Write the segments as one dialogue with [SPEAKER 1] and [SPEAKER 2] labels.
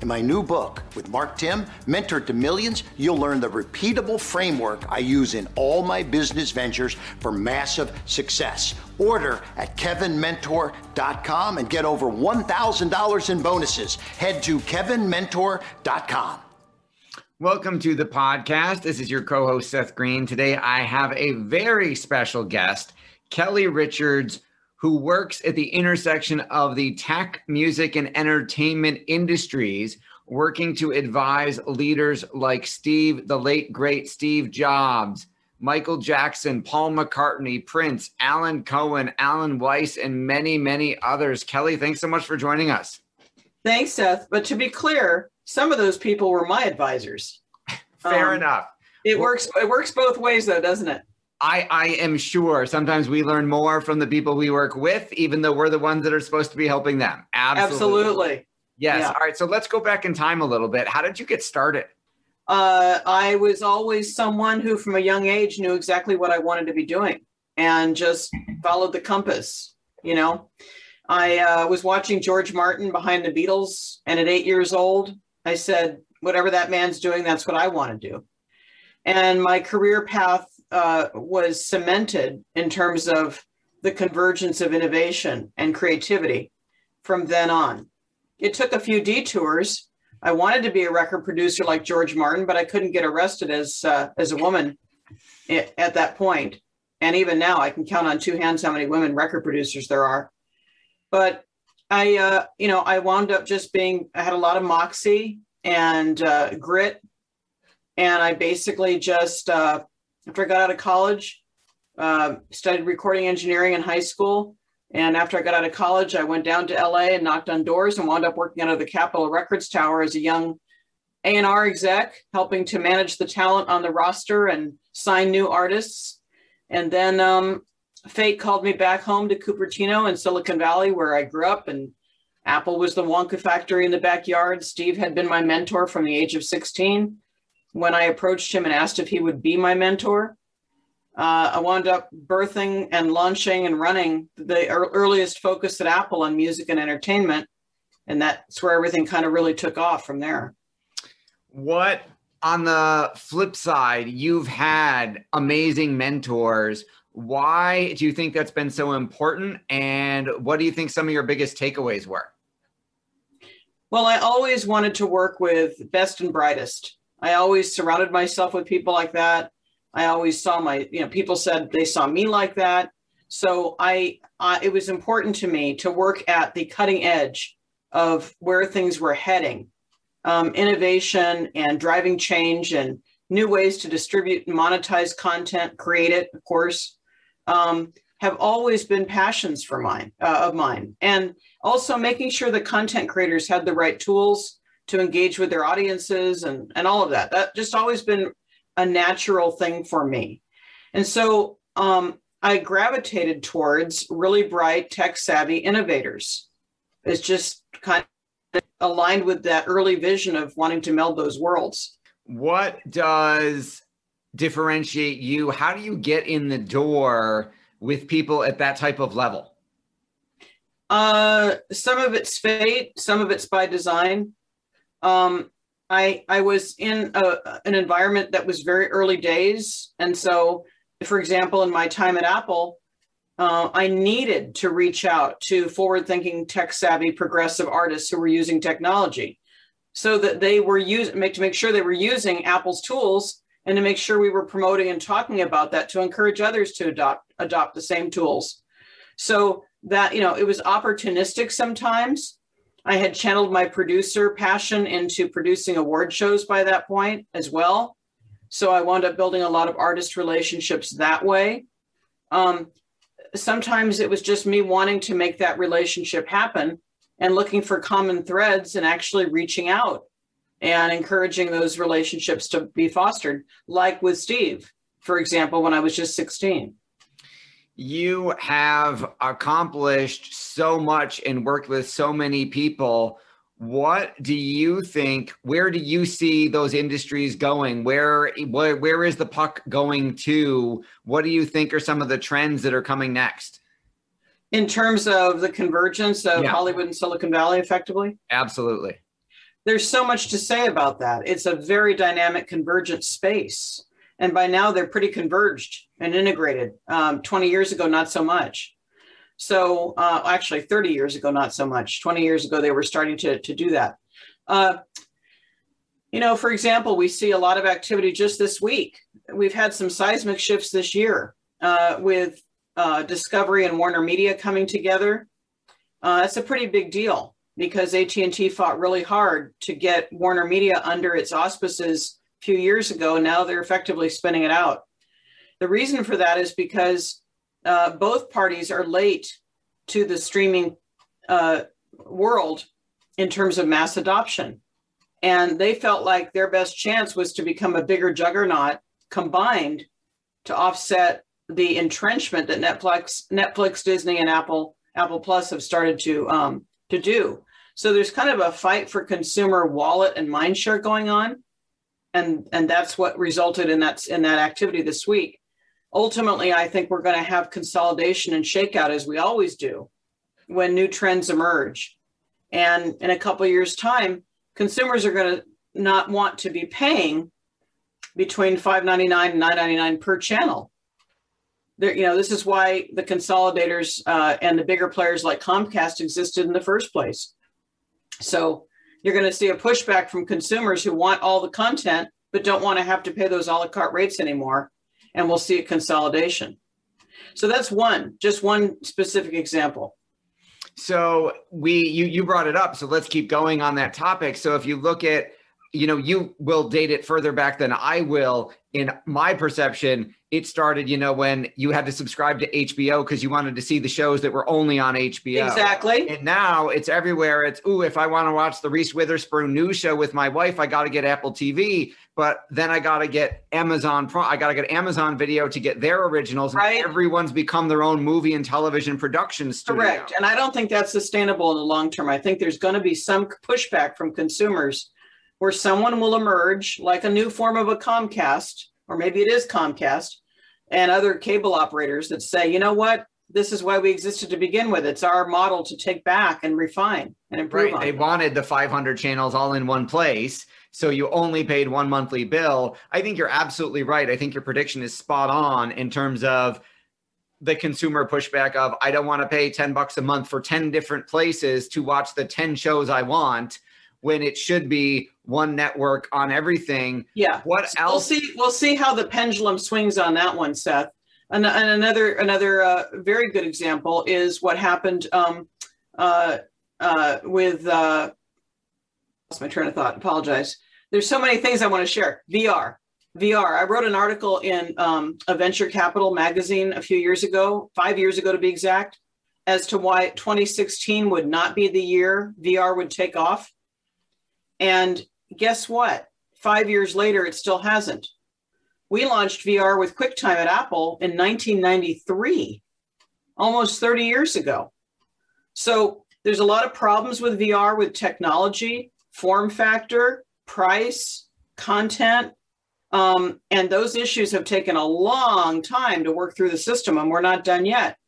[SPEAKER 1] In my new book with Mark Timm, Mentor to Millions, you'll learn the repeatable framework I use in all my business ventures for massive success. Order at kevinmentor.com and get over $1,000 in bonuses. Head to kevinmentor.com.
[SPEAKER 2] Welcome to the podcast. This is your co host, Seth Greene. Today, I have a very special guest, Kelli Richards who works at the intersection of the tech, music, and entertainment industries, working to advise leaders like Steve, the late great Steve Jobs, Michael Jackson, Paul McCartney, Prince, Alan Cohen, Alan Weiss, and many, many others. Kelli, thanks so much for joining us.
[SPEAKER 3] Thanks, Seth. But to be clear, some of those people were my advisors.
[SPEAKER 2] Fair um, enough.
[SPEAKER 3] It works. It works both ways, though, doesn't it?
[SPEAKER 2] I, I am sure sometimes we learn more from the people we work with, even though we're the ones that are supposed to be helping them.
[SPEAKER 3] Absolutely. Absolutely.
[SPEAKER 2] Yes. Yeah. All right. So let's go back in time a little bit. How did you get started?
[SPEAKER 3] Uh, I was always someone who, from a young age, knew exactly what I wanted to be doing and just followed the compass. You know, I uh, was watching George Martin behind the Beatles, and at eight years old, I said, whatever that man's doing, that's what I want to do. And my career path uh, was cemented in terms of the convergence of innovation and creativity from then on. It took a few detours. I wanted to be a record producer like George Martin, but I couldn't get arrested as uh, as a woman at that point. And even now, I can count on two hands how many women record producers there are. But I, uh, you know, I wound up just being. I had a lot of moxie and uh, grit, and I basically just uh, after I got out of college, uh, studied recording engineering in high school. And after I got out of college, I went down to LA and knocked on doors and wound up working out of the Capitol Records Tower as a young A&R exec, helping to manage the talent on the roster and sign new artists. And then um, fate called me back home to Cupertino in Silicon Valley, where I grew up. And Apple was the Wonka factory in the backyard. Steve had been my mentor from the age of 16 when I approached him and asked if he would be my mentor. Uh, I wound up birthing and launching and running the earliest focus at Apple on music and entertainment. And that's where everything kind of really took off from there.
[SPEAKER 2] What, on the flip side, you've had amazing mentors. Why do you think that's been so important? And what do you think some of your biggest takeaways were?
[SPEAKER 3] Well, I always wanted to work with best and brightest. I always surrounded myself with people like that. I always saw my, you know, people said they saw me like that. So I, it was important to me to work at the cutting edge of where things were heading, um, innovation and driving change and new ways to distribute and monetize content, create it, of course, um, have always been passions for mine uh, of mine, and also making sure that content creators had the right tools to engage with their audiences and, and all of that. That just always been a natural thing for me. And so um, I gravitated towards really bright, tech savvy innovators. It's just kind of aligned with that early vision of wanting to meld those worlds.
[SPEAKER 2] What does differentiate you? How do you get in the door with people at that type of level?
[SPEAKER 3] Uh, some of it's fate, some of it's by design. Um, I I was in a, an environment that was very early days, and so, for example, in my time at Apple, uh, I needed to reach out to forward-thinking, tech-savvy, progressive artists who were using technology, so that they were using make to make sure they were using Apple's tools and to make sure we were promoting and talking about that to encourage others to adopt adopt the same tools. So that you know it was opportunistic sometimes. I had channeled my producer passion into producing award shows by that point as well. So I wound up building a lot of artist relationships that way. Um, sometimes it was just me wanting to make that relationship happen and looking for common threads and actually reaching out and encouraging those relationships to be fostered, like with Steve, for example, when I was just 16.
[SPEAKER 2] You have accomplished so much and worked with so many people. What do you think? Where do you see those industries going? Where, where, where is the puck going to? What do you think are some of the trends that are coming next?
[SPEAKER 3] In terms of the convergence of yeah. Hollywood and Silicon Valley, effectively?
[SPEAKER 2] Absolutely
[SPEAKER 3] there's so much to say about that. It's a very dynamic convergent space. And by now they're pretty converged and integrated. Um, 20 years ago, not so much. So uh, actually 30 years ago, not so much. 20 years ago, they were starting to, to do that. Uh, you know, for example, we see a lot of activity just this week. We've had some seismic shifts this year uh, with uh, Discovery and Warner Media coming together. Uh, that's a pretty big deal because AT&T fought really hard to get Warner Media under its auspices few years ago. Now they're effectively spinning it out. The reason for that is because uh, both parties are late to the streaming uh, world in terms of mass adoption. And they felt like their best chance was to become a bigger juggernaut combined to offset the entrenchment that Netflix, Netflix, Disney, and Apple, Apple Plus have started to um, to do. So there's kind of a fight for consumer wallet and mindshare going on. And, and that's what resulted in that, in that activity this week. Ultimately, I think we're going to have consolidation and shakeout as we always do when new trends emerge. And in a couple years' time, consumers are going to not want to be paying between $5.99 and $9.99 per channel. There, you know, this is why the consolidators uh, and the bigger players like Comcast existed in the first place. So you're going to see a pushback from consumers who want all the content but don't want to have to pay those a la carte rates anymore. And we'll see a consolidation. So that's one, just one specific example.
[SPEAKER 2] So we you you brought it up. So let's keep going on that topic. So if you look at you know, you will date it further back than I will. In my perception, it started, you know, when you had to subscribe to HBO because you wanted to see the shows that were only on HBO.
[SPEAKER 3] Exactly.
[SPEAKER 2] And now it's everywhere. It's, ooh, if I want to watch the Reese Witherspoon news show with my wife, I got to get Apple TV. But then I got to get Amazon. I got to get Amazon Video to get their originals.
[SPEAKER 3] Right.
[SPEAKER 2] everyone's become their own movie and television production studio.
[SPEAKER 3] Correct. And I don't think that's sustainable in the long term. I think there's going to be some pushback from consumers where someone will emerge like a new form of a Comcast, or maybe it is Comcast, and other cable operators that say, you know what, this is why we existed to begin with. It's our model to take back and refine and improve.
[SPEAKER 2] Right. They wanted the 500 channels all in one place. So you only paid one monthly bill. I think you're absolutely right. I think your prediction is spot on in terms of the consumer pushback of I don't want to pay 10 bucks a month for 10 different places to watch the 10 shows I want when it should be one network on everything.
[SPEAKER 3] Yeah.
[SPEAKER 2] What
[SPEAKER 3] so
[SPEAKER 2] else?
[SPEAKER 3] We'll see. We'll see how the pendulum swings on that one, Seth. And, and another another uh, very good example is what happened um, uh, uh, with. Uh, lost my train of thought. Apologize. There's so many things I want to share. VR. VR. I wrote an article in um, a venture capital magazine a few years ago, five years ago to be exact, as to why 2016 would not be the year VR would take off. And guess what? Five years later, it still hasn't. We launched VR with QuickTime at Apple in 1993, almost 30 years ago. So there's a lot of problems with VR with technology, form factor, price, content. Um, and those issues have taken a long time to work through the system, and we're not done yet.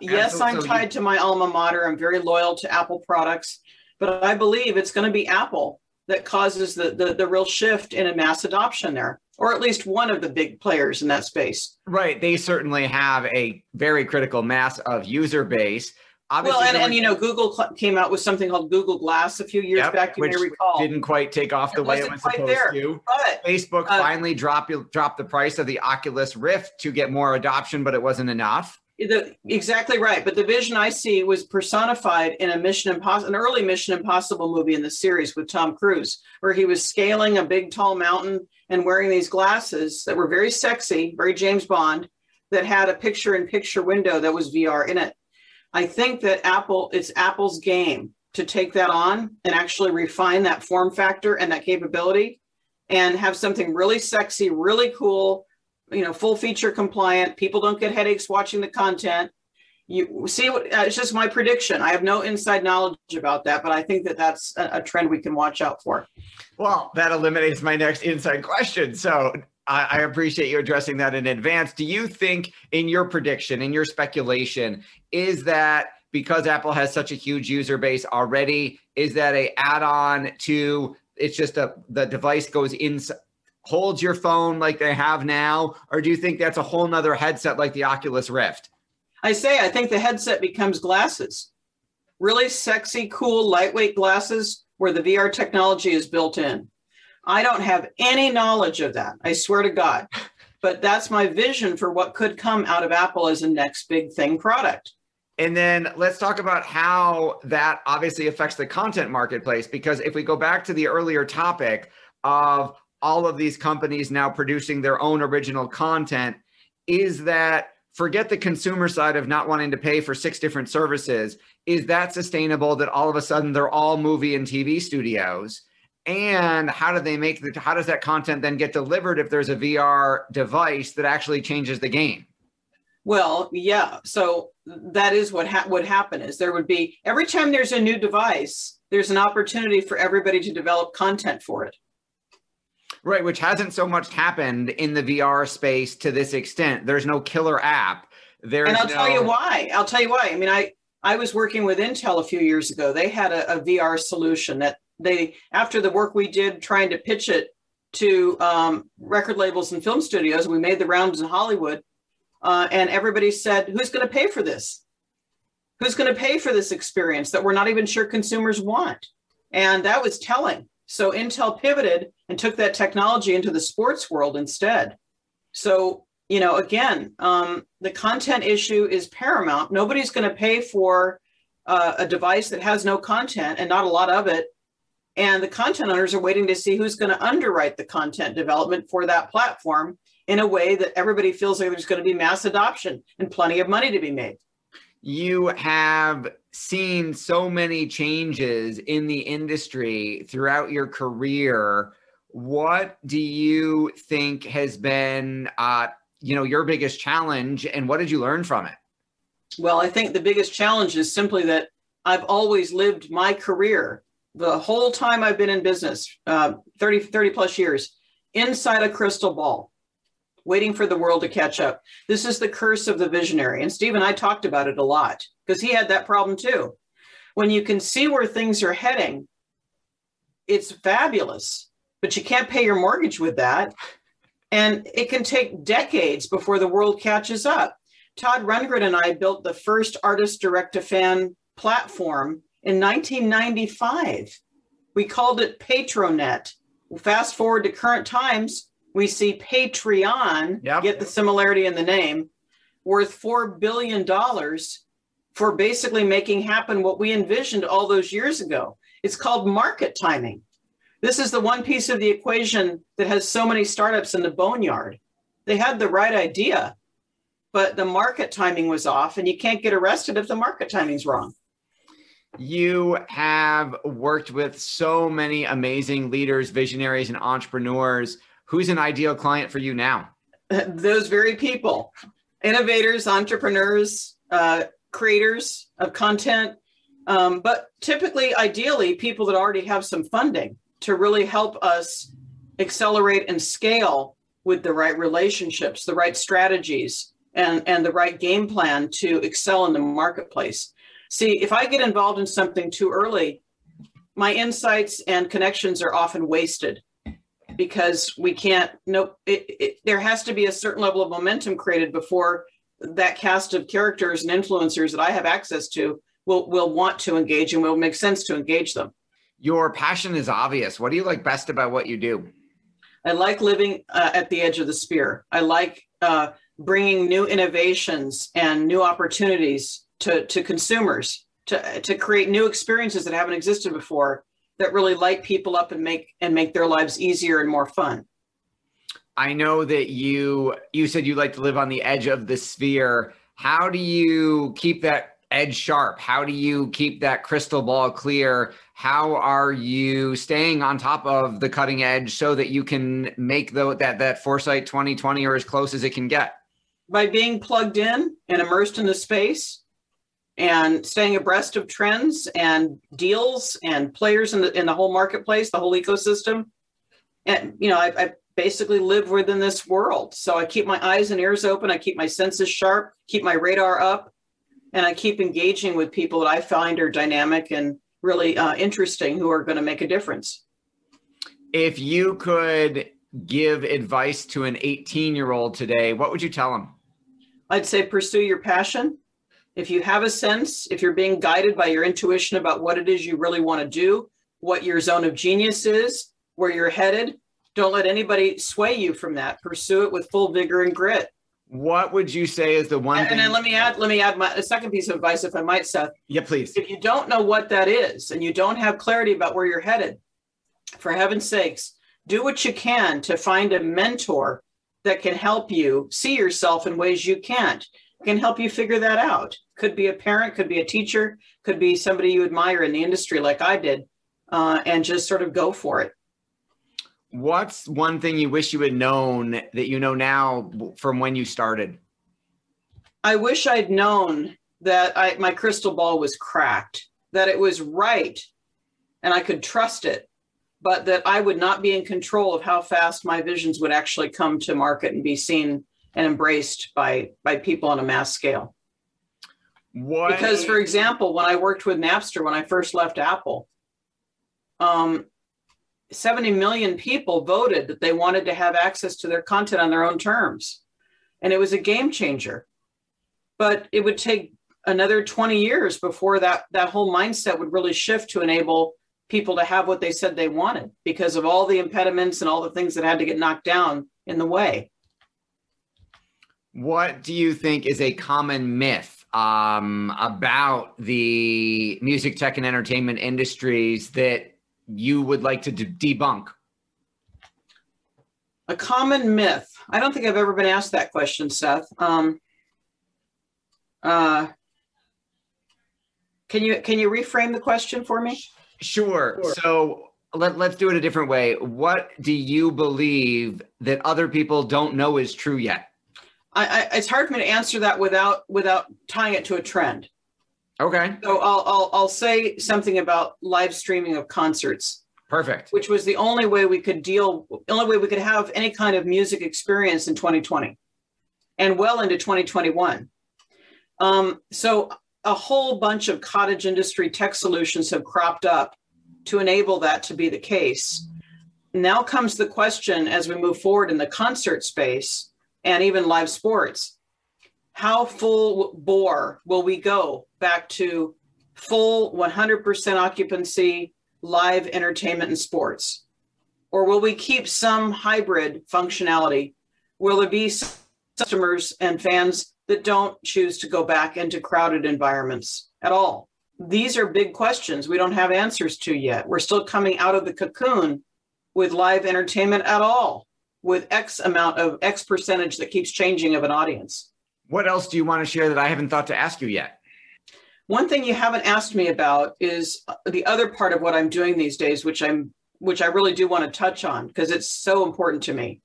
[SPEAKER 3] Yes, I'm tied to my alma mater. I'm very loyal to Apple products, but I believe it's going to be Apple that causes the, the, the real shift in a mass adoption there or at least one of the big players in that space
[SPEAKER 2] right they certainly have a very critical mass of user base Obviously,
[SPEAKER 3] well, and, and you know, Google cl- came out with something called Google Glass a few years
[SPEAKER 2] Yep,
[SPEAKER 3] back. You
[SPEAKER 2] which
[SPEAKER 3] may recall,
[SPEAKER 2] didn't quite take off the
[SPEAKER 3] It
[SPEAKER 2] way it was supposed
[SPEAKER 3] there.
[SPEAKER 2] to.
[SPEAKER 3] but
[SPEAKER 2] Facebook
[SPEAKER 3] Uh,
[SPEAKER 2] finally dropped dropped the price of the Oculus Rift to get more adoption, but it wasn't enough.
[SPEAKER 3] The, exactly right. But the vision I see was personified in a Mission Impossible, an early Mission Impossible movie in the series with Tom Cruise, where he was scaling a big tall mountain and wearing these glasses that were very sexy, very James Bond, that had a picture-in-picture window that was VR in it. I think that Apple, it's Apple's game to take that on and actually refine that form factor and that capability and have something really sexy, really cool, you know, full feature compliant. People don't get headaches watching the content. You see what uh, it's just my prediction. I have no inside knowledge about that, but I think that that's a, a trend we can watch out for.
[SPEAKER 2] Well, that eliminates my next inside question. So I, appreciate you addressing that in advance. Do you think, in your prediction, in your speculation, is that because Apple has such a huge user base already, is that a add-on to it's just a the device goes in holds your phone like they have now, or do you think that's a whole nother headset like the Oculus Rift?
[SPEAKER 3] I say I think the headset becomes glasses. Really sexy, cool, lightweight glasses where the VR technology is built in. I don't have any knowledge of that. I swear to God. But that's my vision for what could come out of Apple as a next big thing product.
[SPEAKER 2] And then let's talk about how that obviously affects the content marketplace. Because if we go back to the earlier topic of all of these companies now producing their own original content, is that forget the consumer side of not wanting to pay for six different services? Is that sustainable that all of a sudden they're all movie and TV studios? And how do they make the, how does that content then get delivered if there's a VR device that actually changes the game?
[SPEAKER 3] Well, yeah. So that is what ha- would happen is there would be every time there's a new device, there's an opportunity for everybody to develop content for it.
[SPEAKER 2] Right, which hasn't so much happened in the VR space to this extent. There's no killer app. There's
[SPEAKER 3] and I'll
[SPEAKER 2] no,
[SPEAKER 3] tell you why. I'll tell you why. I mean, I I was working with Intel a few years ago. They had a, a VR solution that they, after the work we did trying to pitch it to um, record labels and film studios, we made the rounds in Hollywood, uh, and everybody said, "Who's going to pay for this? Who's going to pay for this experience that we're not even sure consumers want?" And that was telling. So Intel pivoted and took that technology into the sports world instead. So you know, again, um, the content issue is paramount. Nobody's going to pay for uh, a device that has no content and not a lot of it. And the content owners are waiting to see who's going to underwrite the content development for that platform in a way that everybody feels like there's going to be mass adoption and plenty of money to be made.
[SPEAKER 2] You have seen so many changes in the industry throughout your career. What do you think has been, uh, you know, your biggest challenge, and what did you learn from it?
[SPEAKER 3] Well, I think the biggest challenge is simply that I've always lived my career the whole time I've been in business, uh, 30, 30 plus years, inside a crystal ball, waiting for the world to catch up. This is the curse of the visionary. And Steve and I talked about it a lot because he had that problem too. When you can see where things are heading, it's fabulous, but you can't pay your mortgage with that. And it can take decades before the world catches up. Todd Rundgren and I built the first artist direct to fan platform in 1995. We called it Patronet. Fast forward to current times, we see Patreon,
[SPEAKER 2] Yep.
[SPEAKER 3] get the similarity in the name, worth $4 billion for basically making happen what we envisioned all those years ago. It's called market timing. This is the one piece of the equation that has so many startups in the boneyard. They had the right idea, but the market timing was off, and you can't get arrested if the market timing's wrong.
[SPEAKER 2] You have worked with so many amazing leaders, visionaries, and entrepreneurs. Who's an ideal client for you now?
[SPEAKER 3] Those very people, innovators, entrepreneurs, uh, creators of content, um, but typically, ideally, people that already have some funding to really help us accelerate and scale with the right relationships, the right strategies, and, and the right game plan to excel in the marketplace. See, if I get involved in something too early, my insights and connections are often wasted because we can't no it, it, there has to be a certain level of momentum created before that cast of characters and influencers that i have access to will will want to engage and will make sense to engage them.
[SPEAKER 2] Your passion is obvious. What do you like best about what you do?
[SPEAKER 3] I like living uh, at the edge of the spear. I like uh, bringing new innovations and new opportunities to, to consumers to, to create new experiences that haven't existed before that really light people up and make and make their lives easier and more fun.
[SPEAKER 2] I know that you you said you like to live on the edge of the sphere. How do you keep that edge sharp? How do you keep that crystal ball clear? How are you staying on top of the cutting edge so that you can make the, that that foresight 2020 or as close as it can get?
[SPEAKER 3] By being plugged in and immersed in the space and staying abreast of trends and deals and players in the in the whole marketplace, the whole ecosystem. And you know, I, I basically live within this world. So I keep my eyes and ears open, I keep my senses sharp, keep my radar up, and I keep engaging with people that I find are dynamic and really uh, interesting who are going to make a difference.
[SPEAKER 2] If you could give advice to an 18 year old today, what would you tell them?
[SPEAKER 3] I'd say pursue your passion. If you have a sense, if you're being guided by your intuition about what it is you really want to do, what your zone of genius is, where you're headed, don't let anybody sway you from that. Pursue it with full vigor and grit.
[SPEAKER 2] What would you say is the one?
[SPEAKER 3] And, and then let me add, let me add my a second piece of advice, if I might, Seth.
[SPEAKER 2] Yeah, please.
[SPEAKER 3] If you don't know what that is and you don't have clarity about where you're headed, for heaven's sakes, do what you can to find a mentor that can help you see yourself in ways you can't. Can help you figure that out. Could be a parent, could be a teacher, could be somebody you admire in the industry, like I did, uh, and just sort of go for it.
[SPEAKER 2] What's one thing you wish you had known that you know now from when you started?
[SPEAKER 3] I wish I'd known that I, my crystal ball was cracked, that it was right and I could trust it, but that I would not be in control of how fast my visions would actually come to market and be seen and embraced by by people on a mass scale.
[SPEAKER 2] What?
[SPEAKER 3] Because, for example, when I worked with Napster when I first left Apple, um, 70 million people voted that they wanted to have access to their content on their own terms. And it was a game changer. But it would take another 20 years before that, that whole mindset would really shift to enable people to have what they said they wanted because of all the impediments and all the things that had to get knocked down in the way.
[SPEAKER 2] What do you think is a common myth um, about the music, tech, and entertainment industries that you would like to de- debunk?
[SPEAKER 3] A common myth. I don't think I've ever been asked that question, Seth. Um, uh, can you can you reframe the question for me?
[SPEAKER 2] Sure. sure. So let, let's do it a different way. What do you believe that other people don't know is true yet?
[SPEAKER 3] I, I, it's hard for me to answer that without without tying it to a trend.
[SPEAKER 2] Okay.
[SPEAKER 3] So I'll, I'll, I'll say something about live streaming of concerts.
[SPEAKER 2] Perfect.
[SPEAKER 3] Which was the only way we could deal, the only way we could have any kind of music experience in 2020 and well into 2021. Um, so a whole bunch of cottage industry tech solutions have cropped up to enable that to be the case. Now comes the question as we move forward in the concert space and even live sports how full bore will we go back to full 100% occupancy live entertainment and sports? Or will we keep some hybrid functionality? Will there be customers and fans that don't choose to go back into crowded environments at all? These are big questions we don't have answers to yet. We're still coming out of the cocoon with live entertainment at all, with X amount of X percentage that keeps changing of an audience.
[SPEAKER 2] What else do you want to share that I haven't thought to ask you yet?
[SPEAKER 3] One thing you haven't asked me about is the other part of what I'm doing these days, which I'm which I really do want to touch on because it's so important to me.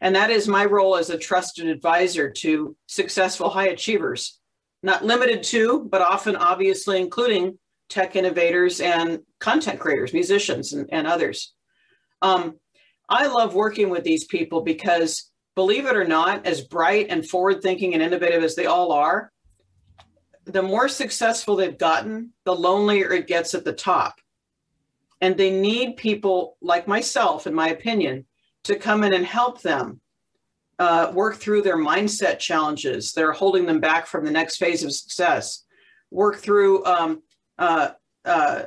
[SPEAKER 3] And that is my role as a trusted advisor to successful high achievers, not limited to, but often obviously including tech innovators and content creators, musicians, and, and others. Um, I love working with these people because believe it or not, as bright and forward thinking and innovative as they all are, the more successful they've gotten, the lonelier it gets at the top. And they need people like myself, in my opinion, to come in and help them uh, work through their mindset challenges that are holding them back from the next phase of success. work through um, uh, uh,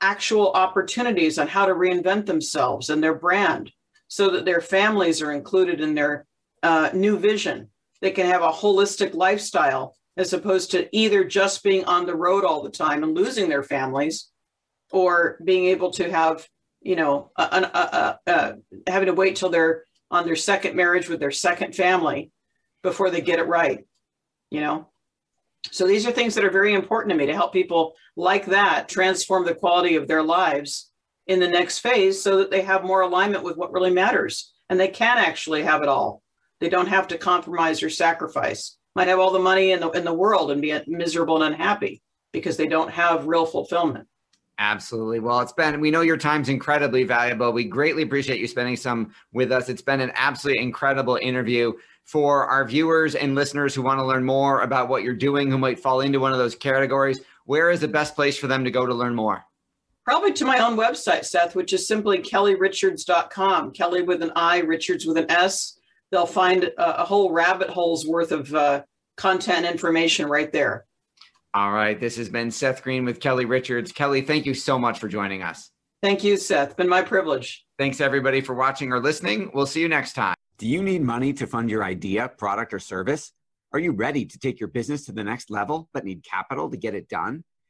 [SPEAKER 3] actual opportunities on how to reinvent themselves and their brand so that their families are included in their uh, new vision. They can have a holistic lifestyle as opposed to either just being on the road all the time and losing their families or being able to have, you know, a, a, a, having to wait till they're on their second marriage with their second family before they get it right, you know? So these are things that are very important to me to help people like that transform the quality of their lives in the next phase so that they have more alignment with what really matters and they can actually have it all. They don't have to compromise or sacrifice. Might have all the money in the in the world and be miserable and unhappy because they don't have real fulfillment.
[SPEAKER 2] Absolutely. Well, it's been, we know your time's incredibly valuable. We greatly appreciate you spending some with us. It's been an absolutely incredible interview for our viewers and listeners who want to learn more about what you're doing, who might fall into one of those categories. Where is the best place for them to go to learn more?
[SPEAKER 3] Probably to my own website, Seth, which is simply kellirichards.com. Kelli with an I, Richards with an S. They'll find a, a whole rabbit hole's worth of uh, content information right there.
[SPEAKER 2] All right. This has been Seth Greene with Kelli Richards. Kelli, thank you so much for joining us.
[SPEAKER 3] Thank you, Seth. Been my privilege.
[SPEAKER 2] Thanks, everybody, for watching or listening. We'll see you next time.
[SPEAKER 4] Do you need money to fund your idea, product, or service? Are you ready to take your business to the next level but need capital to get it done?